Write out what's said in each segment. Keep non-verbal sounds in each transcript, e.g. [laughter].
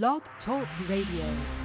Blog Talk Radio.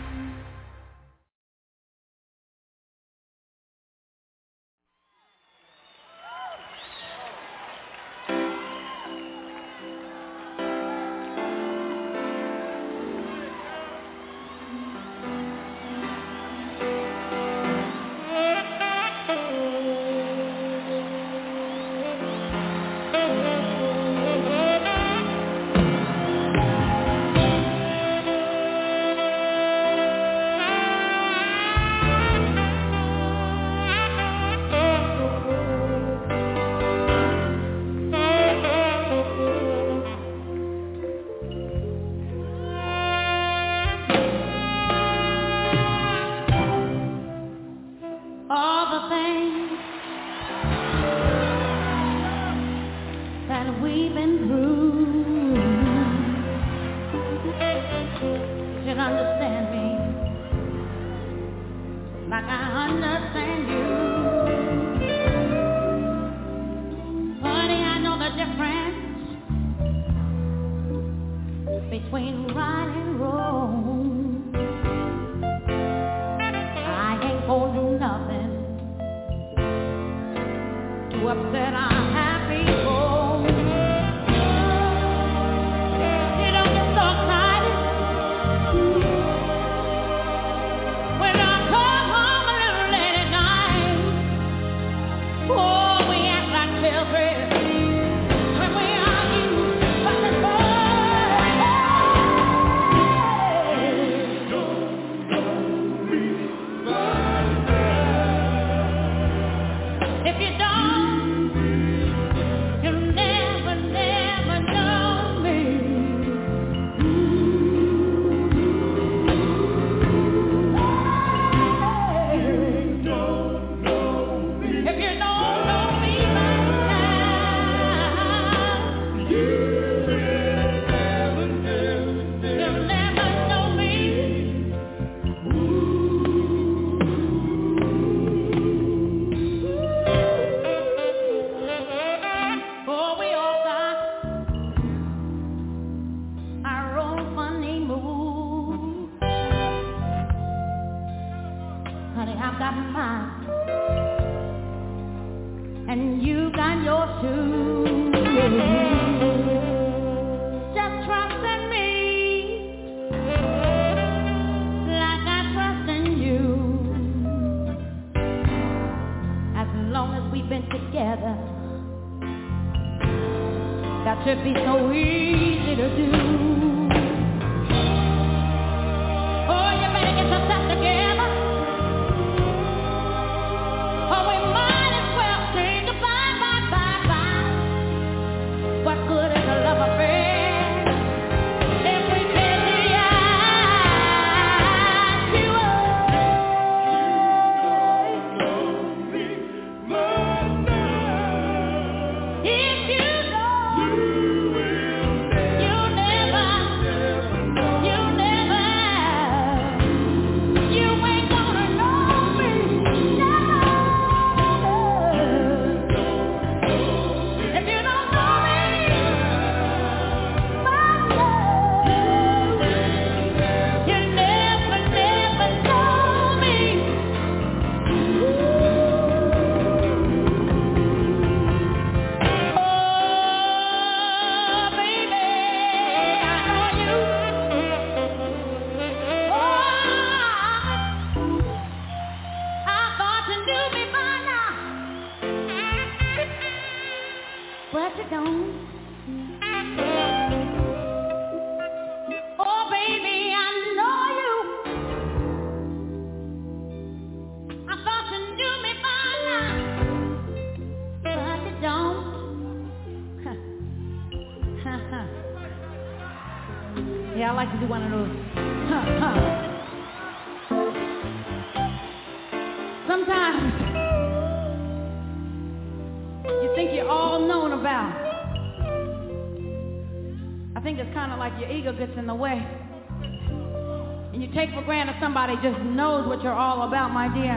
Somebody just knows what you're all about, my dear.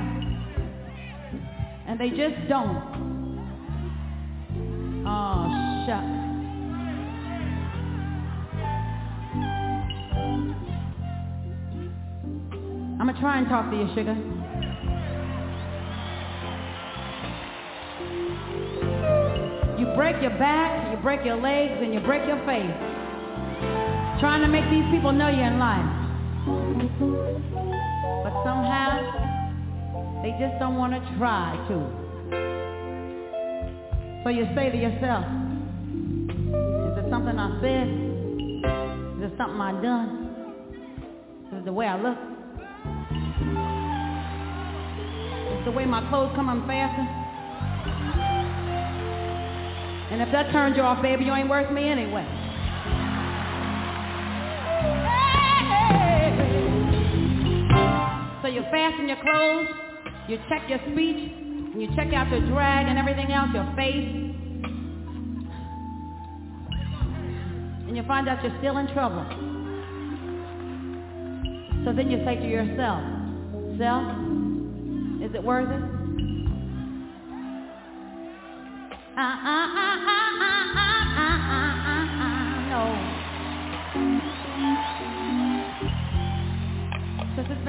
And they just don't. Oh, shucks. I'm gonna try and talk to you, sugar. You break your back, you break your legs, and you break your face. Trying to make these people know you're in life. Somehow, they just don't want to try to. So you say to yourself, is it something I said? Is it something I done? Is it the way I look? Is it the way my clothes come unfastened? And if that turns you off, baby, you ain't worth me anyway. You fasten your clothes, you check your speech, and you check out your drag and everything else, your face. And you find out you're still in trouble. So then you say to yourself, self, is it worth it? no.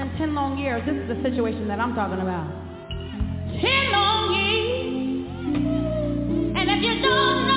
Been 10 long years, this is the situation that I'm talking about. 10 long years. And if you don't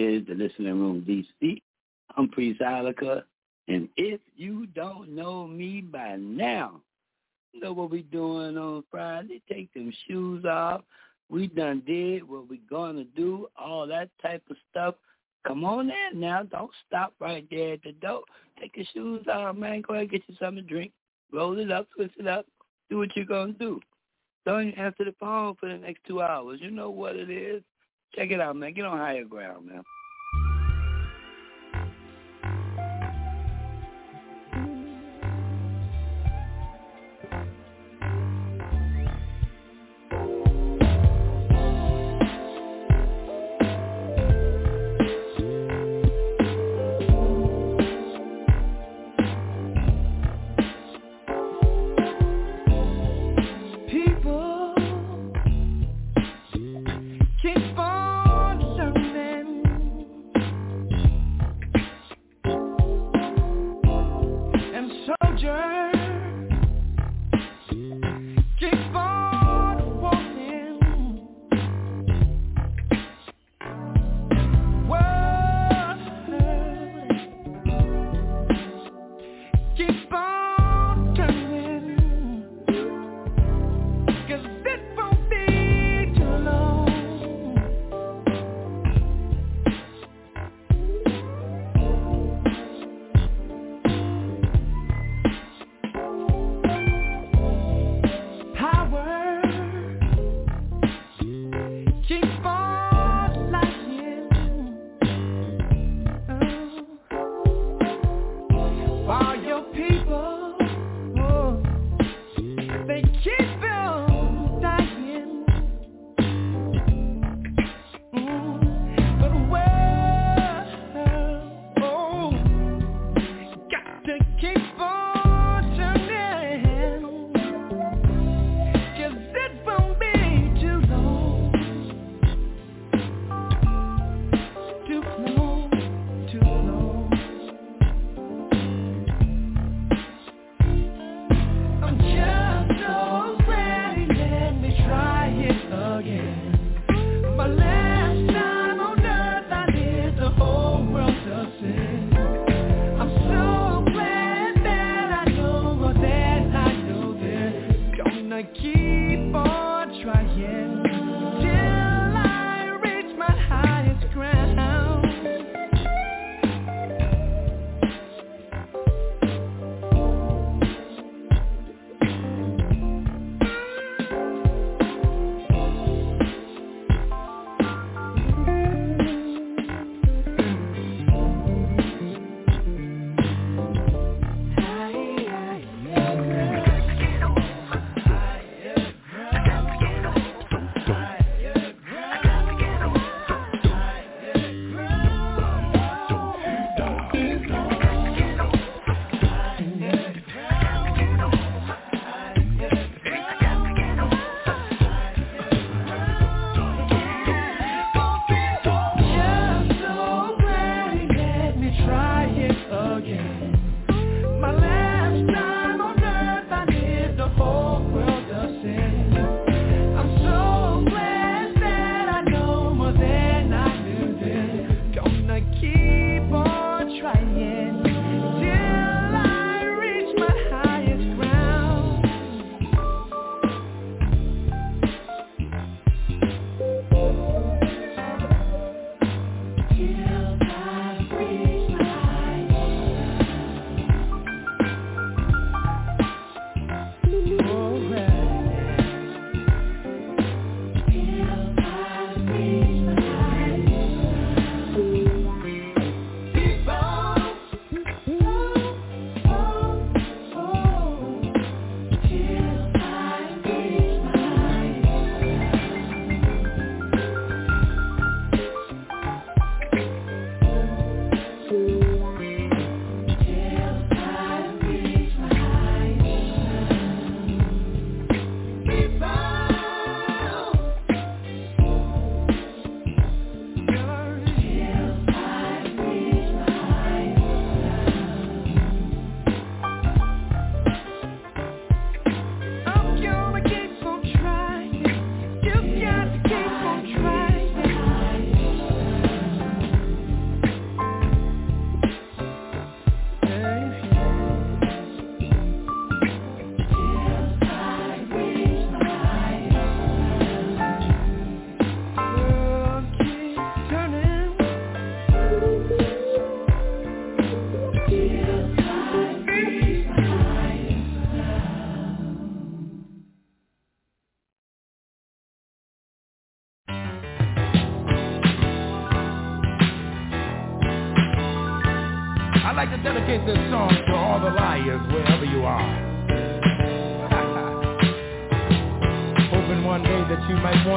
is the Listening Room DC. I'm Priest Ilika, and if you don't know me by now, you know what we doing on Friday. Take them shoes off. We done did what we gonna do, all that type of stuff. Come on in now. Don't stop right there at the door. Take your shoes off, man. Go ahead get you something to drink. Roll it up, twist it up. Do what you're gonna do. Don't answer the phone for the next two hours. You know what it is. Check it out, man. Get on higher ground, man.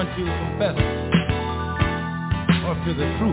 To confess, or to the truth.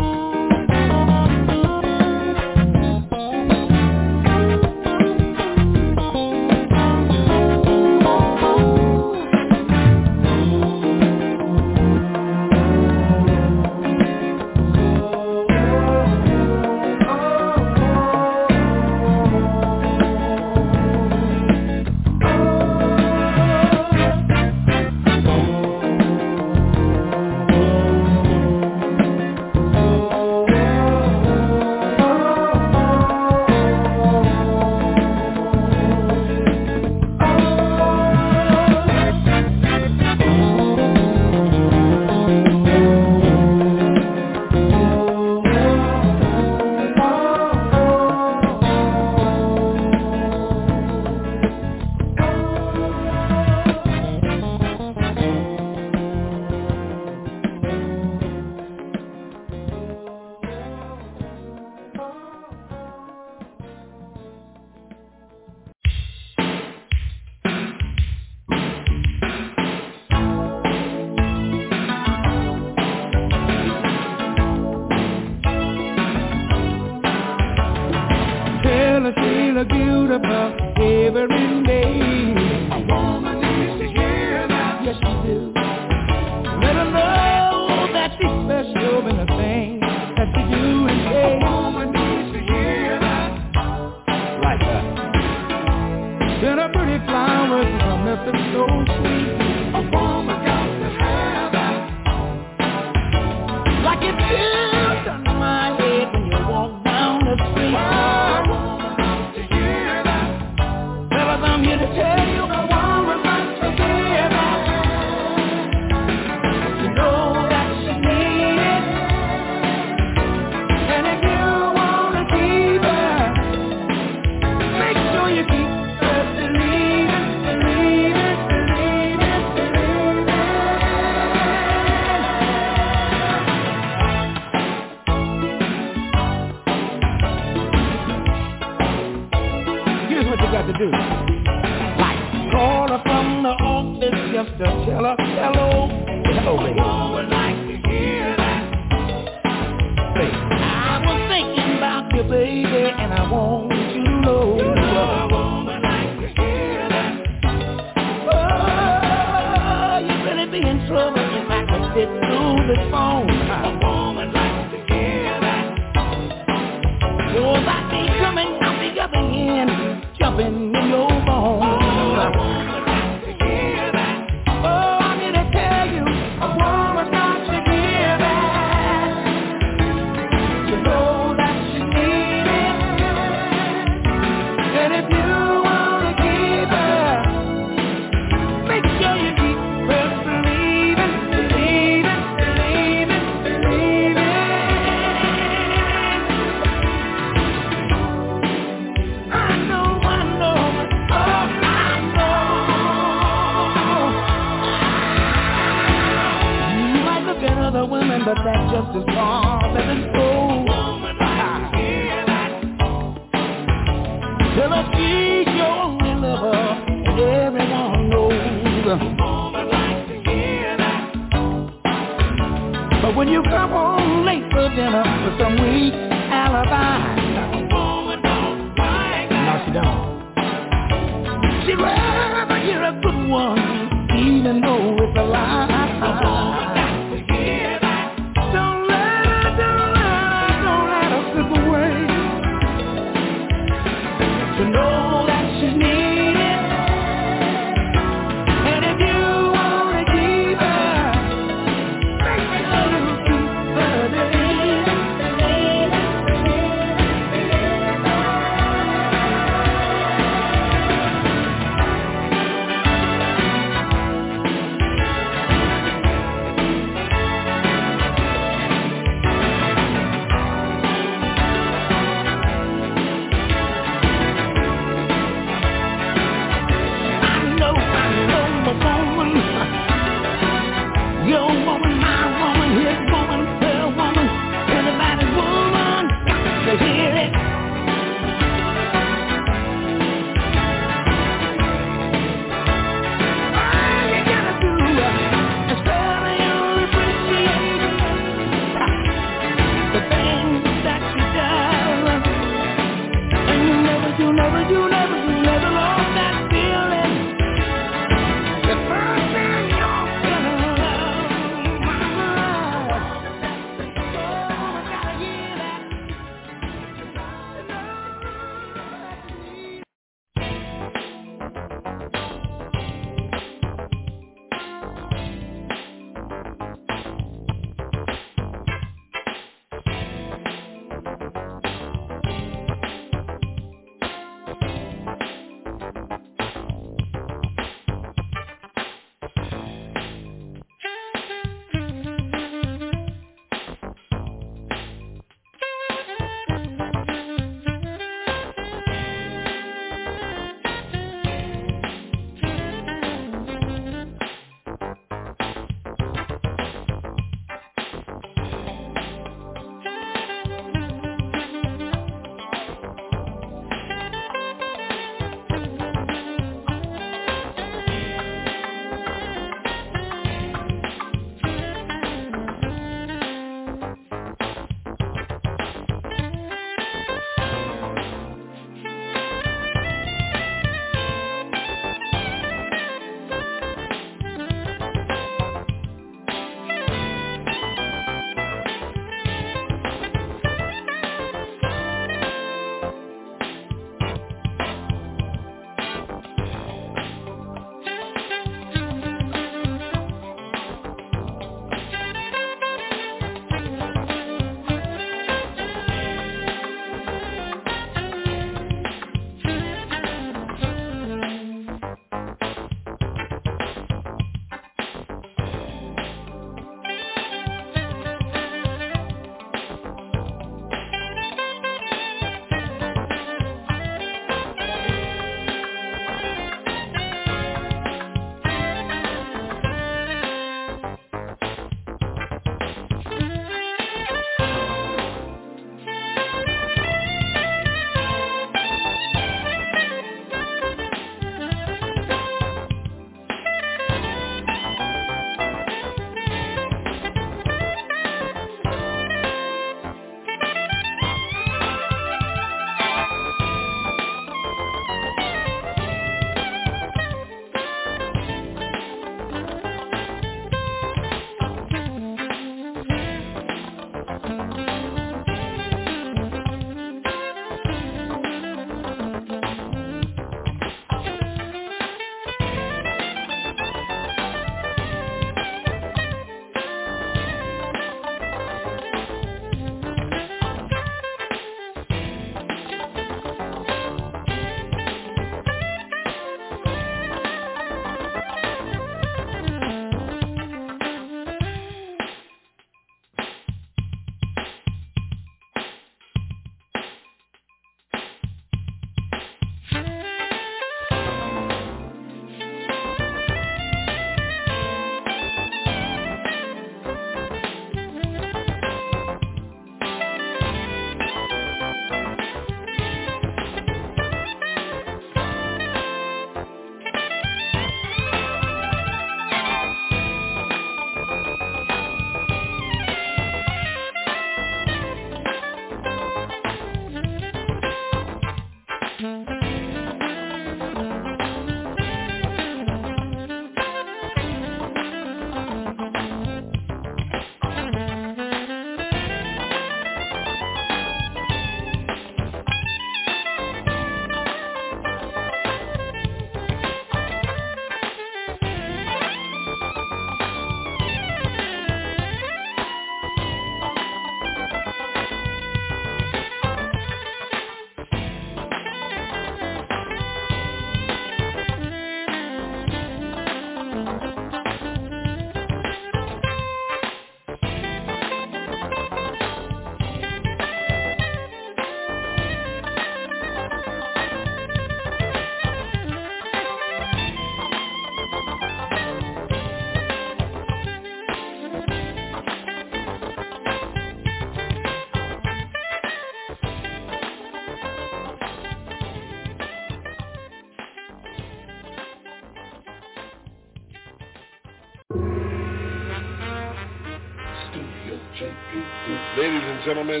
Gentlemen,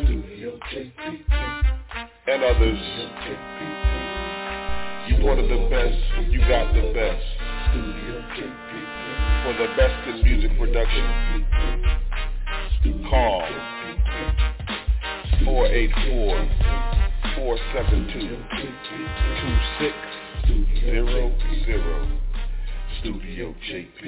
and others, you wanted the best, you got the best. For the best in music production, call 484 472 2600 Studio JP3.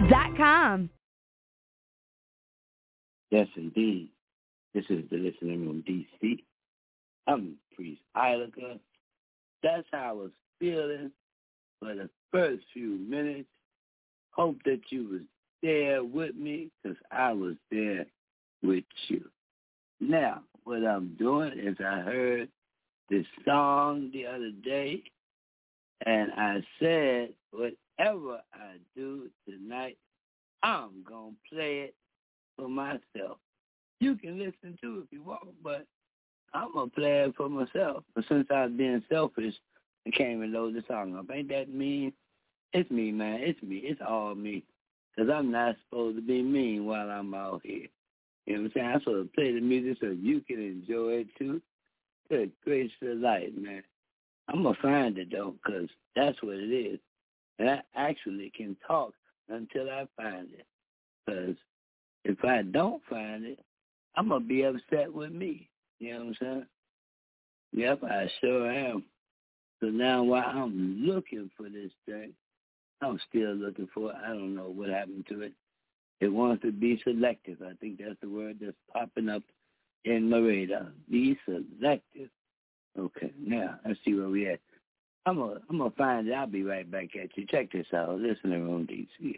therestroomkit.com. Yes, indeed. This is the listening room DC. I'm Priest Ilika. That's how I was feeling for the first few minutes. Hope that you was there with me because I was there with you. Now, what I'm doing is I heard this song the other day and I said, whatever I do tonight, I'm going to play it for myself. You can listen to if you want, but I'm going to play it for myself. But since I've been selfish, I can't even load the song up. Ain't that mean? It's me, man. It's me. It's all me. Because I'm not supposed to be mean while I'm out here. You know what I'm saying? I'm supposed to play the music so you can enjoy it too. Good gracious life, man. I'm going to find it, though, because that's what it is. And I actually can talk until I find it. Because if I don't find it, I'm going to be upset with me. You know what I'm saying? Yep, I sure am. So now while I'm looking for this thing, I'm still looking for it. I don't know what happened to it. It wants to be selective. I think that's the word that's popping up in my radar. Be selective. Okay, now let's see where we at. I'm gonna I'm gonna find it. I'll be right back at you. Check this out. Listening room DC.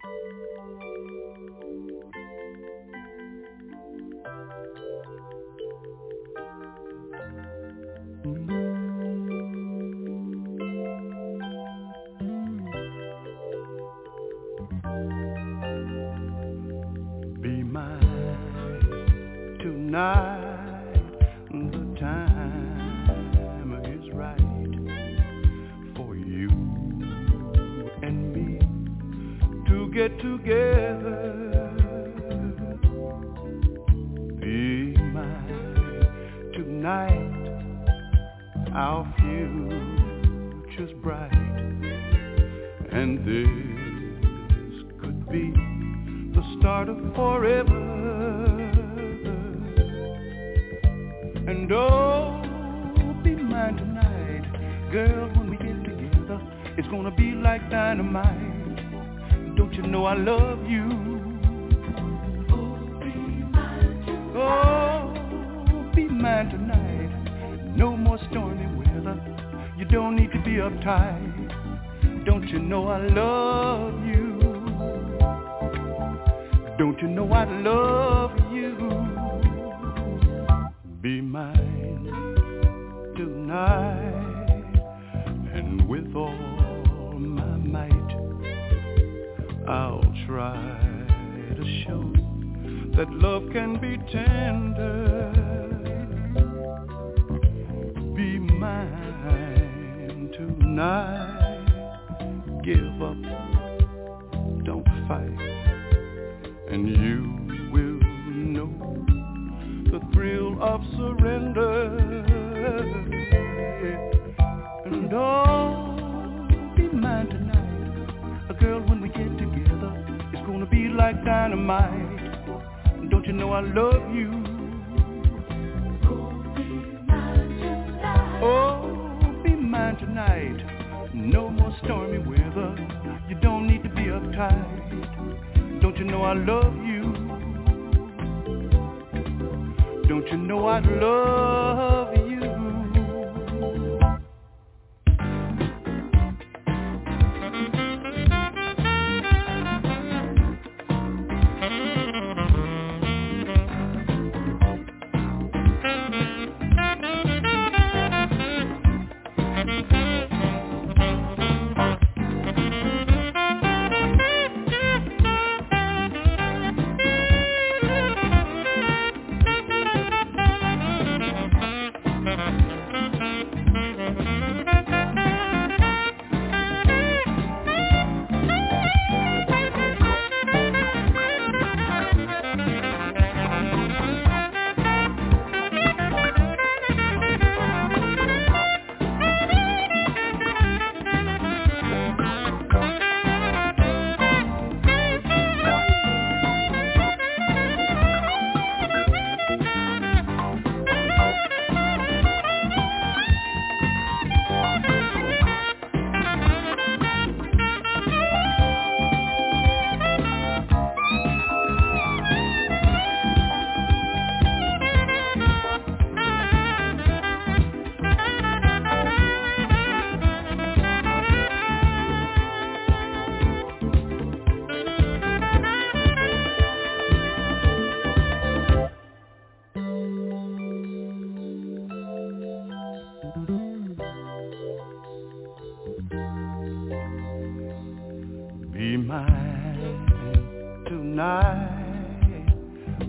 Be mine tonight.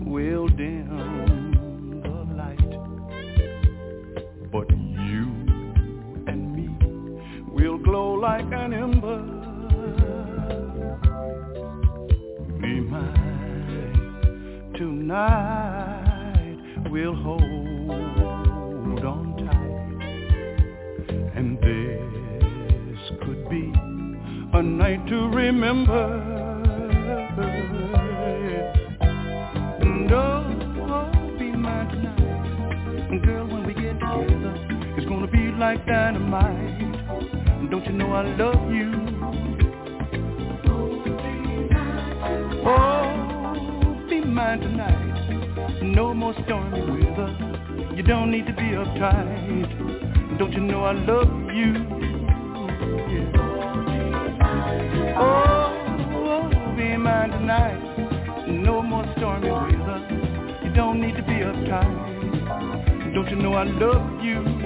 We'll dim the light, but you and me will glow like an ember. Be mine tonight. We'll hold a night to remember. And oh, oh be mine tonight. Girl, when we get together, it's gonna be like dynamite. Don't you know I love you? Oh, be mine tonight. No more stormy weather. You don't need to be uptight. Don't you know I love you? Oh, oh, be mine tonight. No more stormy weather. You don't need to be uptight. Don't you know I love you?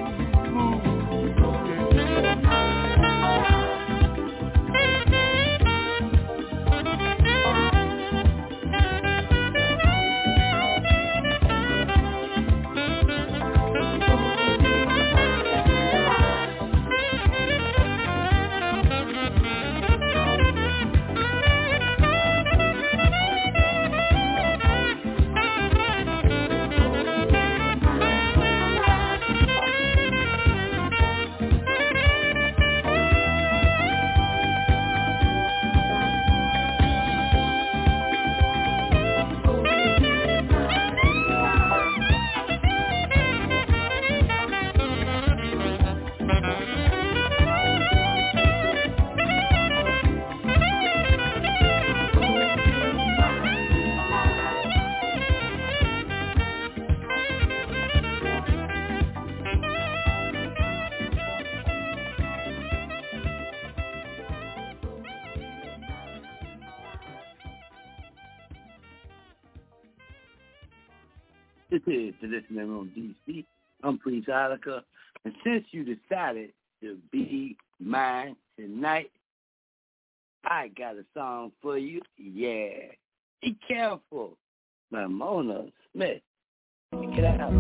Ilika. And since you decided to be mine tonight, I got a song for you. Yeah. Be careful by Mona Smith. Check it out.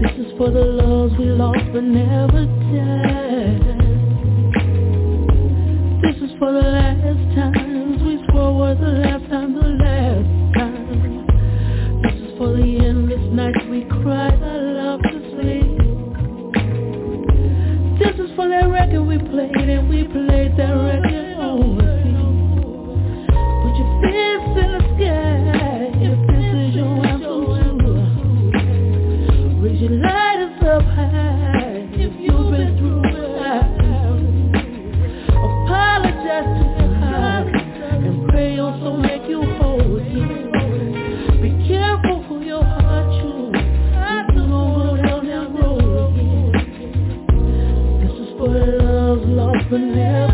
This is for the loves we lost but never died. For the last time. we swore were the last time, the last time. This is for the endless nights we cried our love to sleep. This is for that record we played and we played that record never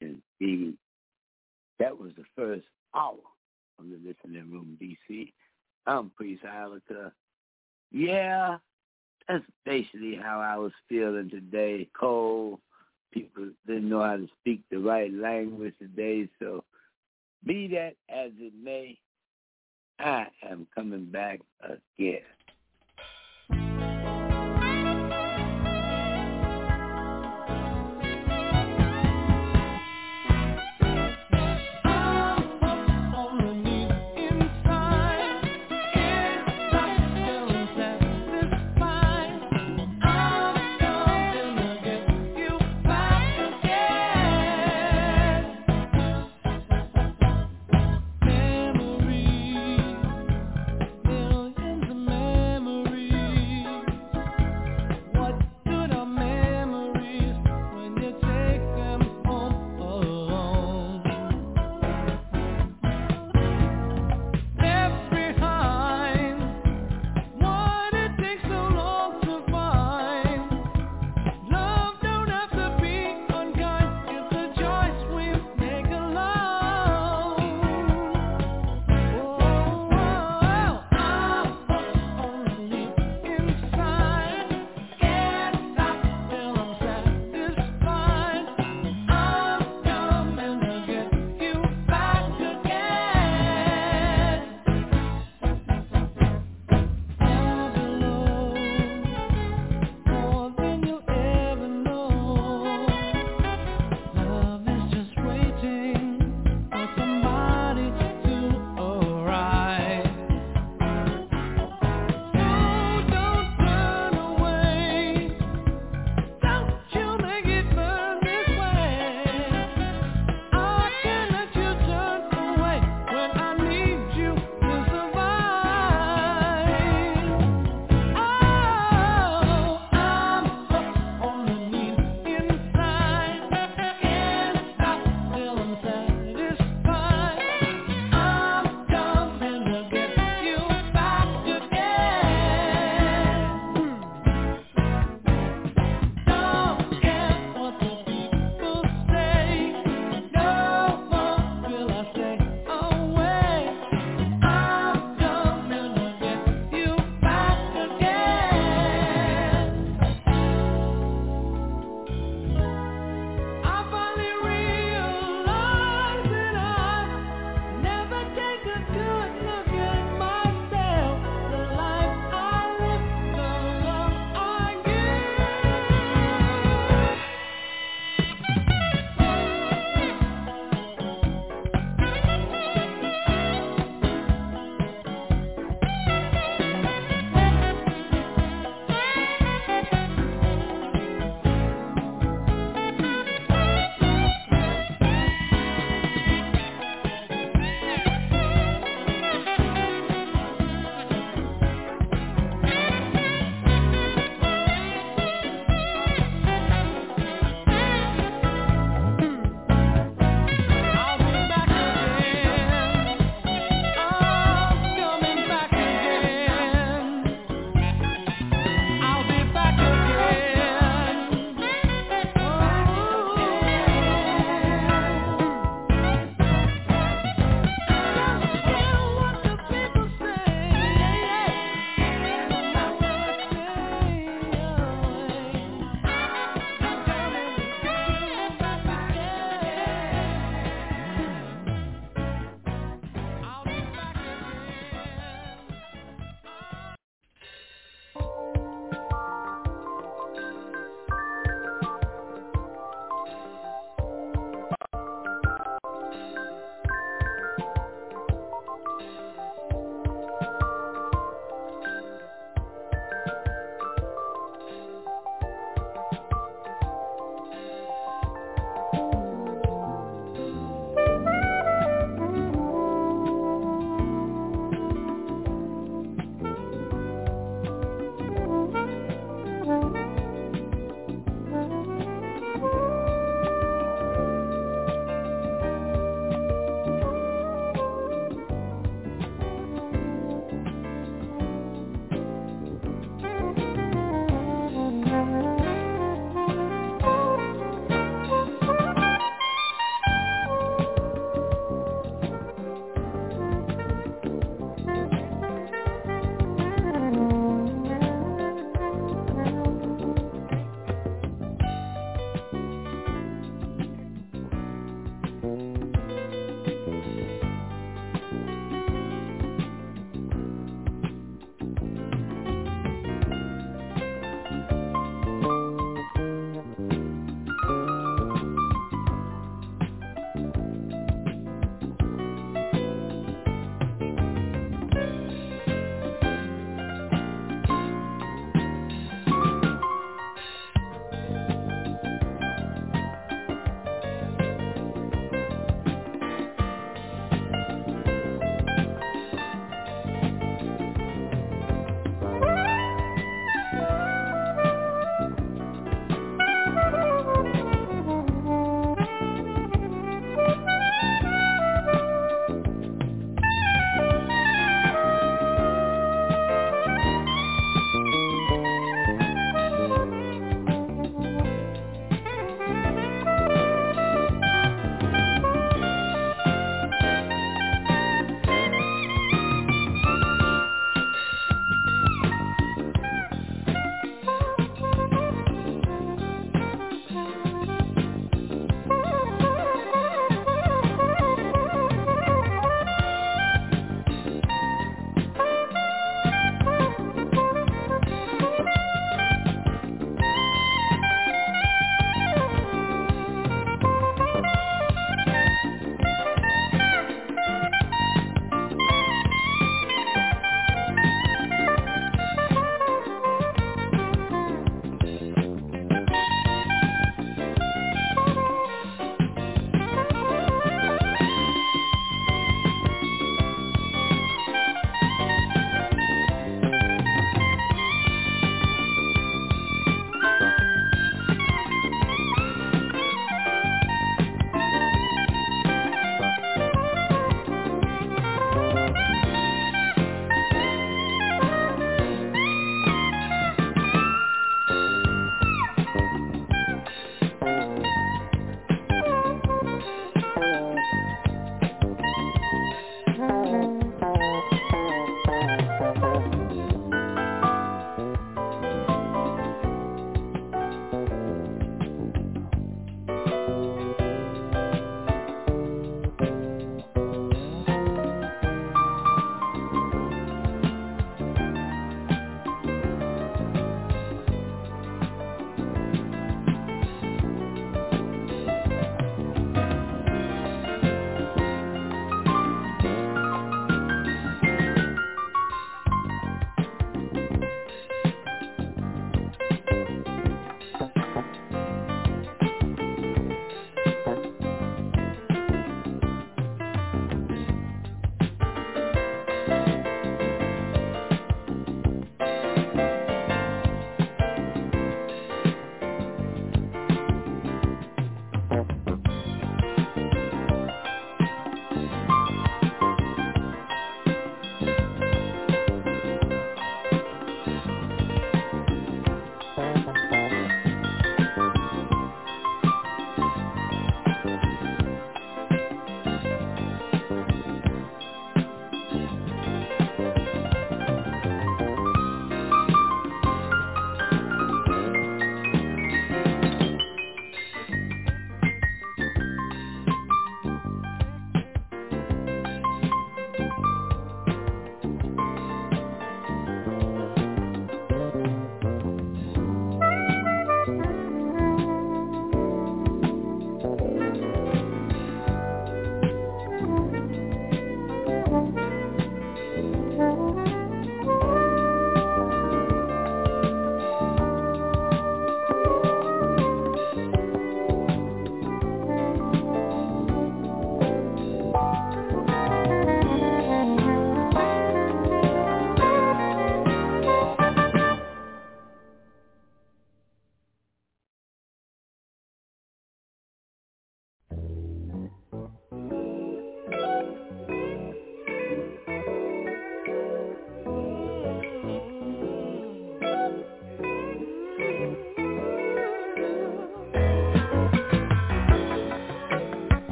Indeed. That was the first hour of the listening room, DC. I'm Priest Ilika. Yeah, that's basically how I was feeling today. Cold. People didn't know how to speak the right language today. So be that as it may, I am coming back again.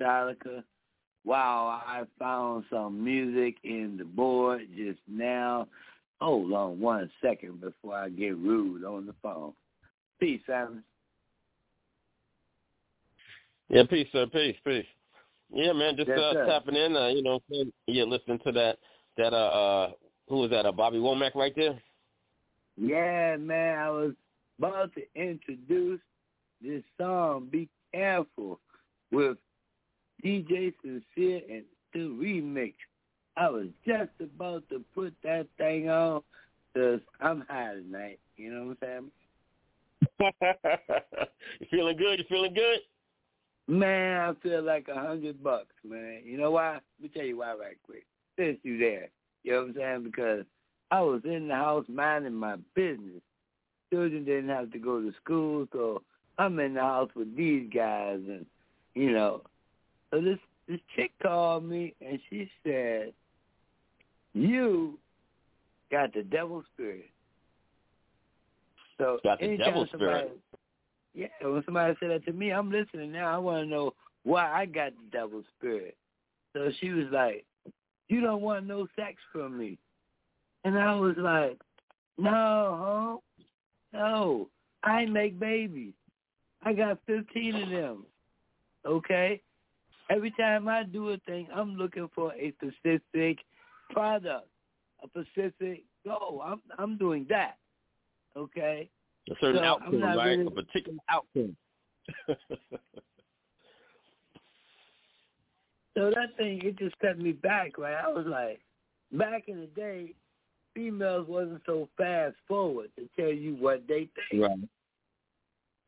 Ilika. Wow, I found some music in the board just now. Hold on one second before I get rude on the phone. Peace, Simon. Yeah, peace, sir. Peace, peace. Yeah, man, just yes, uh, tapping in. Uh, you know, yeah, listening to that. That uh, uh, who was that? Uh, Bobby Womack right there. Yeah, man. I was about to introduce this song, Be Careful, with DJ Sincere and the remix. I was just about to put that thing on because I'm high tonight. You know what I'm saying? you [laughs] feeling good? You feeling good? Man, I feel like a hundred bucks, man. You know why? Let me tell you why right quick. Since you there. You know what I'm saying? Because I was in the house minding my business. Children didn't have to go to school, so I'm in the house with these guys, and you know, so this this chick called me and she said, "You got the devil spirit." So got the devil somebody, spirit. Yeah, when somebody said that to me, I'm listening now. I want to know why I got the devil spirit. So she was like, "You don't want no sex from me," and I was like, "No, huh? no, I make babies." I got 15 of them. Okay? Every time I do a thing, I'm looking for a specific product, a specific goal. I'm I'm doing that. Okay? A certain so outcome, right? Really... A particular outcome. [laughs] so that thing, it just set me back, right? I was like, back in the day, females wasn't so fast forward to tell you what they think. Right.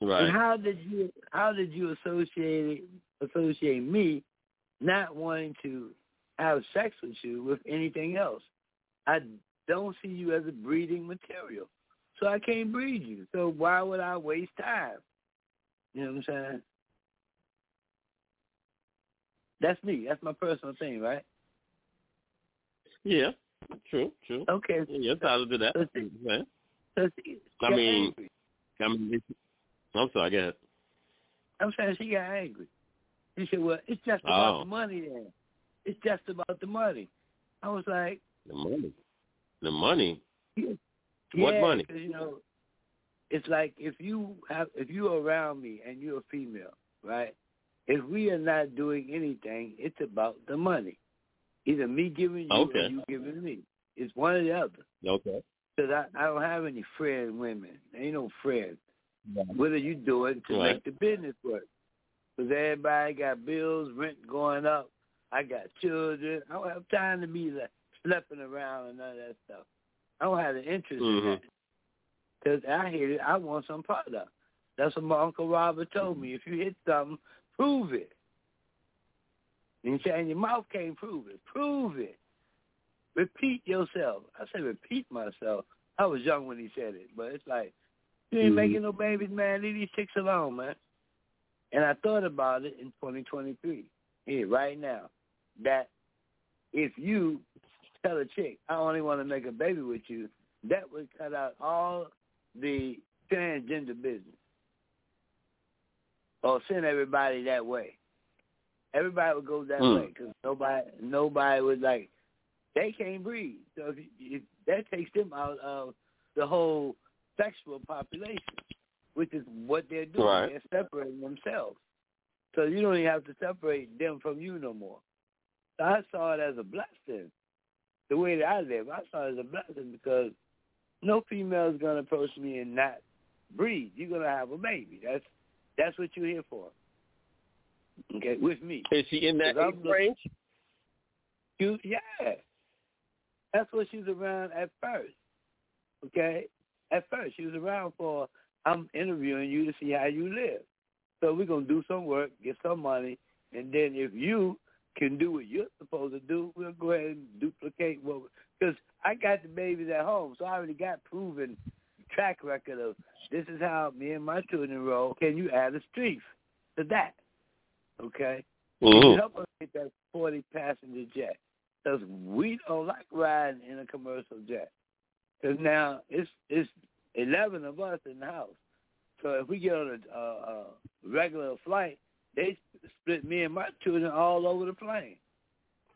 Right. And how did you how did you associate associate me not wanting to have sex with you with anything else? I don't see you as a breeding material. So I can't breed you. So why would I waste time? You know what I'm saying? That's me. That's my personal thing, right? Yeah, true, true. Okay. Yeah, you're entitled to that. Let's see. Yeah. Let's see. I mean, angry. I mean, I'm sorry. Go ahead. I'm saying she got angry. She said, "Well, it's just about Oh. the money. Then it's just about the money." I was like, The money. The money. yeah, What money? you know, it's like if you have if you're around me and you're a female, right? If we are not doing anything, it's about the money. Either me giving you Okay. or you giving me. It's one or the other. Okay. Because I, I don't have any friend women. Ain't no friend. What are you doing to Right. make the business work? Because everybody got bills, rent going up. I got children. I don't have time to be like schlepping around and none of that stuff. I don't have the interest in Mhm. that. Because I hit it. I want some product. That's what my Uncle Robert told me. If you hit something, prove it. And he said, and your mouth can't prove it. Prove it. Repeat yourself. I said repeat myself. I was young when he said it, but it's like, you ain't Mhm. making no babies, man. Leave these chicks alone, man. And I thought about it in 2023, here, right now, that if you tell a chick, I only want to make a baby with you, that would cut out all the transgender business. Or send everybody that way. Everybody would go that Hmm. way because nobody, nobody would like, they can't breed. So if, if that takes them out of the whole sexual population, which is what they're doing. Right. They're separating themselves. So you don't even have to separate them from you no more. So I saw it as a blessing. The way that I live, I saw it as a blessing because no female is gonna approach me and not breed. You're gonna have a baby. That's that's what you're here for. Okay, with me. Is she in that age range? You, yeah. That's what she was around at first. Okay? At first. She was around for, I'm interviewing you to see how you live. So we're going to do some work, get some money, and then if you can do what you're supposed to do, we'll go ahead and duplicate what, because I got the babies at home, so I already got proven track record of this is how me and my children roll. Can you add a strength to that? Okay? Mhm. help us get that 40 passenger jet? Because we don't like riding in a commercial jet. Because now it's it's 11 of us in the house. So if we get on a, a, a regular flight, they split me and my children all over the plane.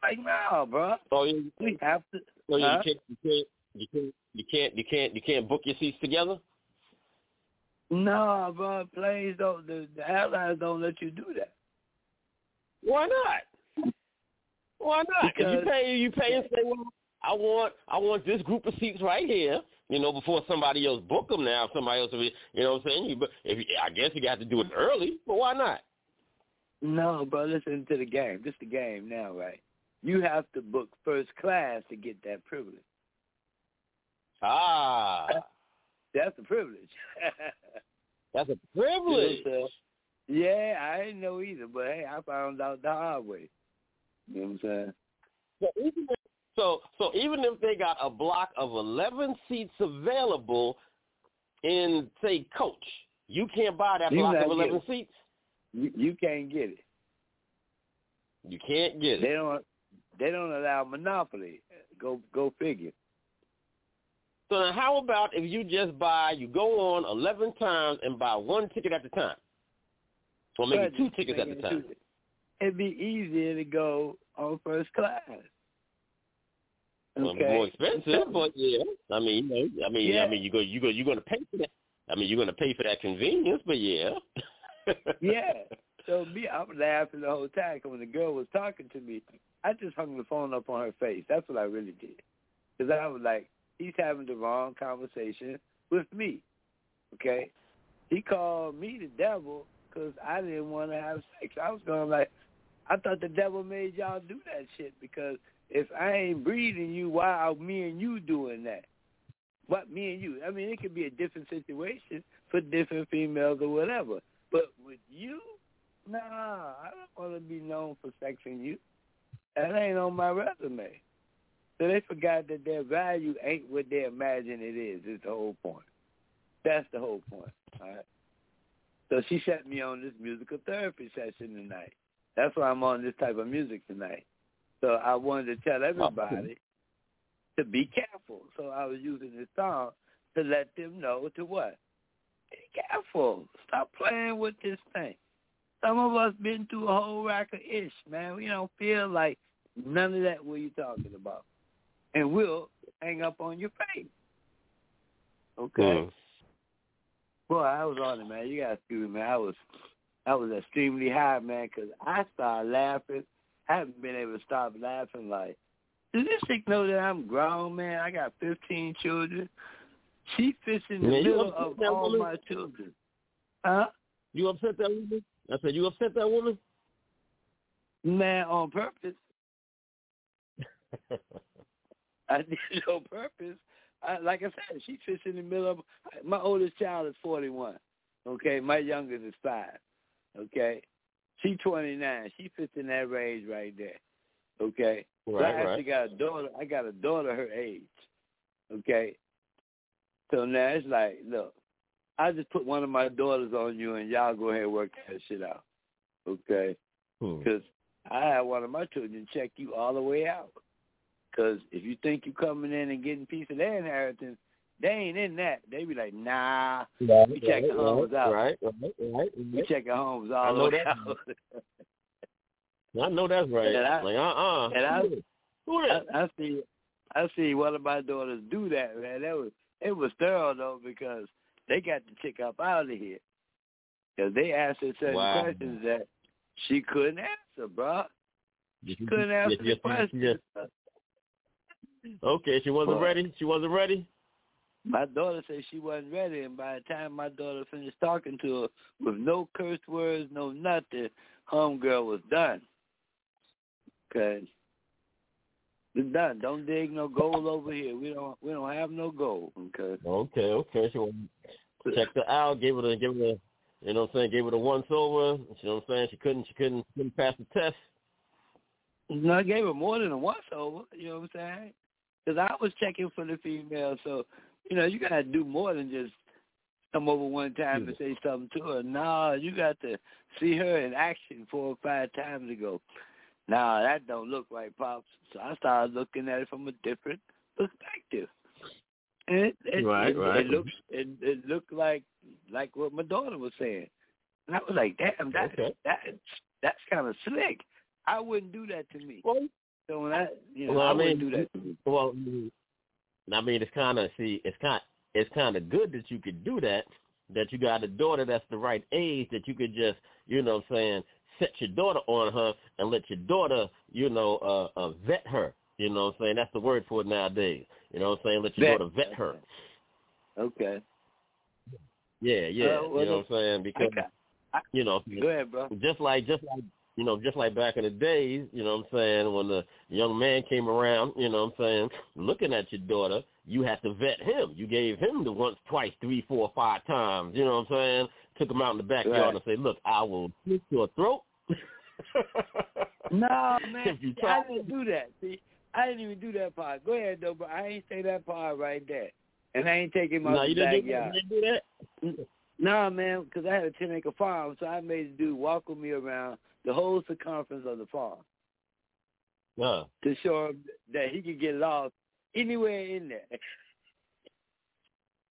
Like, no, bro. So you, We have to. so you Huh? can't, you can't, you can't, you can't, you can't, you can't book your seats together. No, bro. Planes don't. The, the airlines don't let you do that. Why not? Why not? If Because- you pay, you pay and say, well, I want, I want this group of seats right here. You know, before somebody else book them. Now, somebody else, will be- you know, what I'm saying, you, but if I guess you got to do it early. But why not? No, bro. Listen to the game. This the game now, right? You have to book first class to get that privilege. Ah, That's a privilege. [laughs] that's a privilege. yeah, I didn't know either, but hey, I found out the hard way. You know what I'm saying? So even so, so even if they got a block of eleven seats available in, say, coach, you can't buy that You block of eleven get seats. You, you can't get it. You can't get it. They don't. They don't allow monopoly. Go go figure. So now, how about if you just buy, you go on eleven times and buy one ticket at a time, or maybe two tickets at a time. It'd be easier to go on first class. Okay. more expensive, but yeah. I mean, you know, I mean, Yeah. I mean, you go, you go, you're going to pay for that. I mean, you're going to pay for that convenience, but yeah. [laughs] yeah. So me, I'm laughing the whole time 'cause when the girl was talking to me, I just hung the phone up on her face. That's what I really did. Because I was like, he's having the wrong conversation with me. Okay? He called me the devil because I didn't want to have sex. I was going like, I thought the devil made y'all do that shit because if I ain't breathing you, why are me and you doing that? What me and you? I mean, it could be a different situation for different females or whatever. But with you, nah, I don't want to be known for sexing you. That ain't on my resume. So they forgot that their value ain't what they imagine it It's Is the whole point. That's the whole point. All right. So she set me on this musical therapy session tonight. That's why I'm on this type of music tonight. So I wanted to tell everybody to be careful. So I was using this song to let them know to what? Be careful. Stop playing with this thing. Some of us been through a whole rack of ish, man. We don't feel like none of that what you talking about. And we'll hang up on your face. Okay. Mm. Boy, I was on it, man. You got to excuse me, man. I was, I was extremely high, man, because I started laughing. I haven't been able to stop laughing. Like, does this chick know that I'm grown, man? I got 15 children. She fits in the Man, middle of all woman? my children. Huh? You upset that woman? I said, you upset that woman? Man, on purpose. [laughs] I did it on purpose. I, like I said, she fits in the middle of my oldest child is forty one. Okay, my youngest is five. Okay, she twenty nine. She fits in that range right there. Okay, so I Right, actually right. got a daughter. I got a daughter her age. Okay, so now it's like, look, I just put one of my daughters on you, and y'all go ahead and work that shit out. Okay. Hmm. Because I had one of my children check you all the way out. Because if you think you're coming in and getting a piece of their inheritance, they ain't in that. They be like, nah, Right, we checking right, homes out. Right, right, right. we right. checking homes all the way that. out. I know that's right. And I- like, uh-uh. and I- Who I? I see, I see one of my daughters do that, man. That was it was thorough though because they got the chick up out of here. Because they asked her certain Wow. questions that she couldn't answer, bro. She [laughs] Couldn't answer the questions. Okay, she wasn't Well- ready. She wasn't ready. My daughter said she wasn't ready, and by the time my daughter finished talking to her with no curse words, no nothing, homegirl was done. Okay, it's done. Don't dig no gold over here. We don't. We don't have no gold. Okay. Okay, okay. She wasn't- checked her out. Gave her the, gave her the, you know what I'm saying. Gave her the once over. You know what I'm saying. She couldn't, she couldn't, couldn't pass the test. No, I gave her more than a once over. You know what I'm saying? Because I was checking for the female, so you know you gotta do more than just come over one time and say something to her. No, you got to see her in action four or five times ago. Nah, that don't look right, pops. So I started looking at it from a different perspective. And it, it, Right, it, right. it looks it, it looked like like what my daughter was saying. And I was like, damn, that Okay. that that's kind of slick. I wouldn't do that to me. Well, So when I, you know, Well, I, I wouldn't mean, do that to me. well, I mean, it's kind of see, it's kind, it's kind of good that you could do that. That you got a daughter that's the right age that you could just, you know, what I'm saying, set your daughter on her and let your daughter, you know, uh, uh vet her. You know, what I'm saying that's the word for it nowadays. You know, what I'm saying let your Vet. daughter vet her. Okay. Yeah, yeah. Uh, well, you know what I'm saying because I, you know go ahead, bro. just like just like you know, just like back in the days, you know what I'm saying, when the young man came around, you know what I'm saying, looking at your daughter, you had to vet him. You gave him the once, twice, three, four, five times, you know what I'm saying? Took him out in the backyard Right. and say, Look, I will slit your throat. No, [laughs] man, see, I didn't do that. See, I didn't even do that part. Go ahead, though, but I ain't say that part right there. And I ain't taking my no, you didn't, backyard. didn't do that? No, man, because I had a 10 acre farm, so I made the dude walk with me around the whole circumference of the farm No. to show him that he could get lost anywhere in there.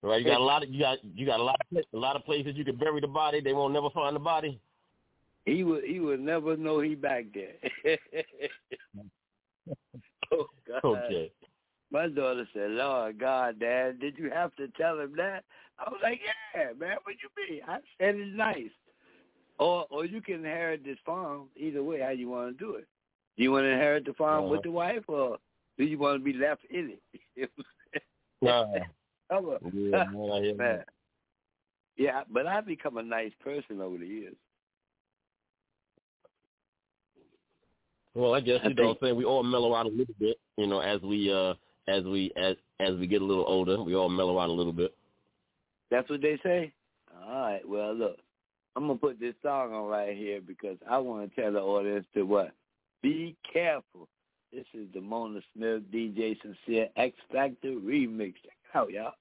Right, you got a lot of you got you got a lot of a lot of places you can bury the body. They won't never find the body. He would he would never know he back there. [laughs] oh God. Okay. My daughter said, Lord God, Dad, did you have to tell him that? I was like, Yeah, man, what you mean? I said it's nice. Or or you can inherit this farm either way, how you want to do it. Do you want to inherit the farm Uh-huh. with the wife or do you want to be left in it? [laughs] [laughs] Yeah, man, I [laughs] man. Yeah, but I've become a nice person over the years. Well, I guess I you know what think- I'm saying. We all mellow out a little bit, you know, as we uh as we as as we get a little older, we all mellow out a little bit. That's what they say? All right, well, look, I'm to put this song on right here because I want to tell the audience to what? Be careful. This is the Mona Smith DJ Sincere X Factor remix. Check it out, y'all.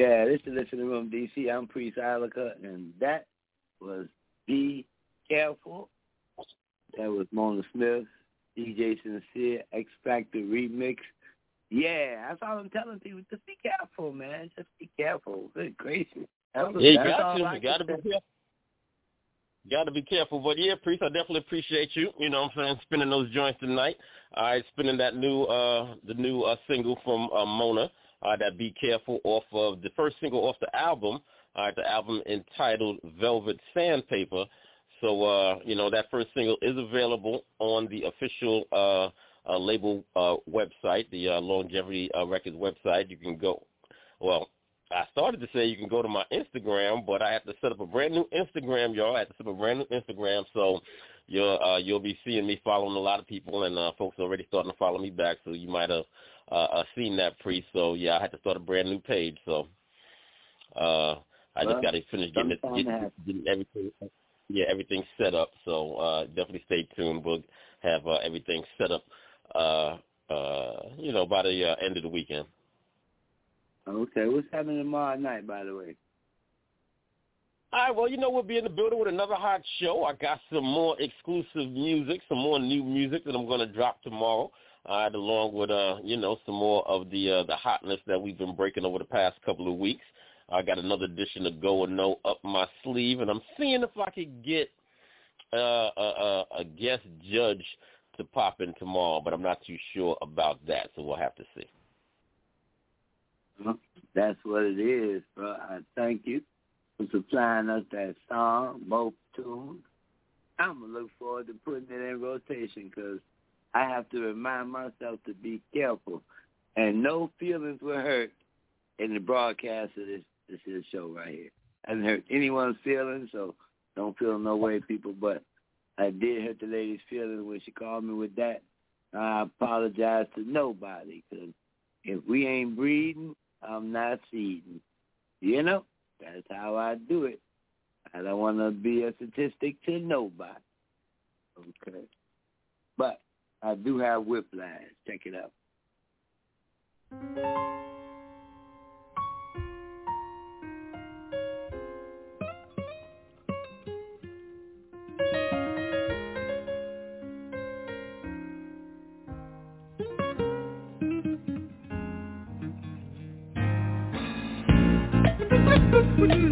Yeah, this is Listening Room DC. I'm Priest Ilika, and that was Be Careful. That was Mona Smith, DJ Sincere, X Factor Remix. Yeah, that's all I'm telling people. Just be careful, man. Just be careful. Good gracious. Yeah, you got to. You got to be careful. Got to be careful. But yeah, Priest, I definitely appreciate you. You know what I'm saying? Spinning those joints tonight. All right, spinning that new, uh the new uh single from uh, Mona uh, that Be Careful off of the first single off the album, uh, the album entitled Velvet Sandpaper. So, uh, you know, that first single is available on the official uh, uh, label uh, website, the uh, Longevity uh, Records website. You can go, well, I started to say you can go to my Instagram, but I have to set up a brand new Instagram, y'all. I have to set up a brand new Instagram, so you'll uh, you'll be seeing me following a lot of people, and uh, folks already starting to follow me back. So you might have uh, uh, seen that pre. So yeah, I had to start a brand new page. So uh, I well, just got to finish getting it, getting, getting everything. Yeah, everything set up. So uh, definitely stay tuned. We'll have uh, everything set up. Uh, uh, you know, by the uh, end of the weekend. Okay, what's happening tomorrow night, by the way? All right, well, you know, we'll be in the building with another hot show. I got some more exclusive music, some more new music that I'm going to drop tomorrow. All right, along with, uh, you know, some more of the uh, the hotness that we've been breaking over the past couple of weeks. I got another edition of Go and No up my sleeve, and I'm seeing if I could get uh, a, a, a guest judge to pop in tomorrow, but I'm not too sure about that, so we'll have to see. That's what it is, bro. I thank you for supplying us that song, both tunes. I'm going to look forward to putting it in rotation because I have to remind myself to be careful. And no feelings were hurt in the broadcast of this, this is show right here. I didn't hurt anyone's feelings, so don't feel no way, people. But I did hurt the lady's feelings when she called me with that. I apologize to nobody because if we ain't breeding, I'm not seeding. You know, that's how I do it. I don't want to be a statistic to nobody. Okay. But I do have whiplash. Check it out. [laughs]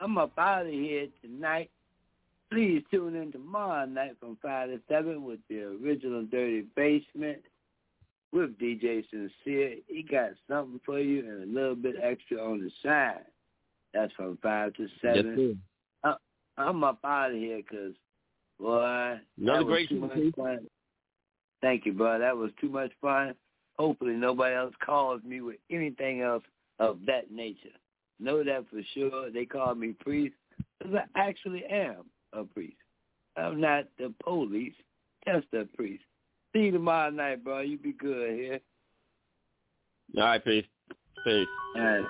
I'm up out of here tonight. Please tune in tomorrow night from 5 to 7 with the original Dirty Basement with DJ Sincere. He got something for you and a little bit extra on the side. That's from 5 to 7. Yes, uh, I'm up out of here because, boy, Another great too much fun. Thank you, bro. That was too much fun. Hopefully nobody else calls me with anything else of that nature. Know that for sure. They call me priest because I actually am a priest. I'm not the police, just a priest. See you tomorrow night, bro. You be good here. All right, peace. Peace. All right.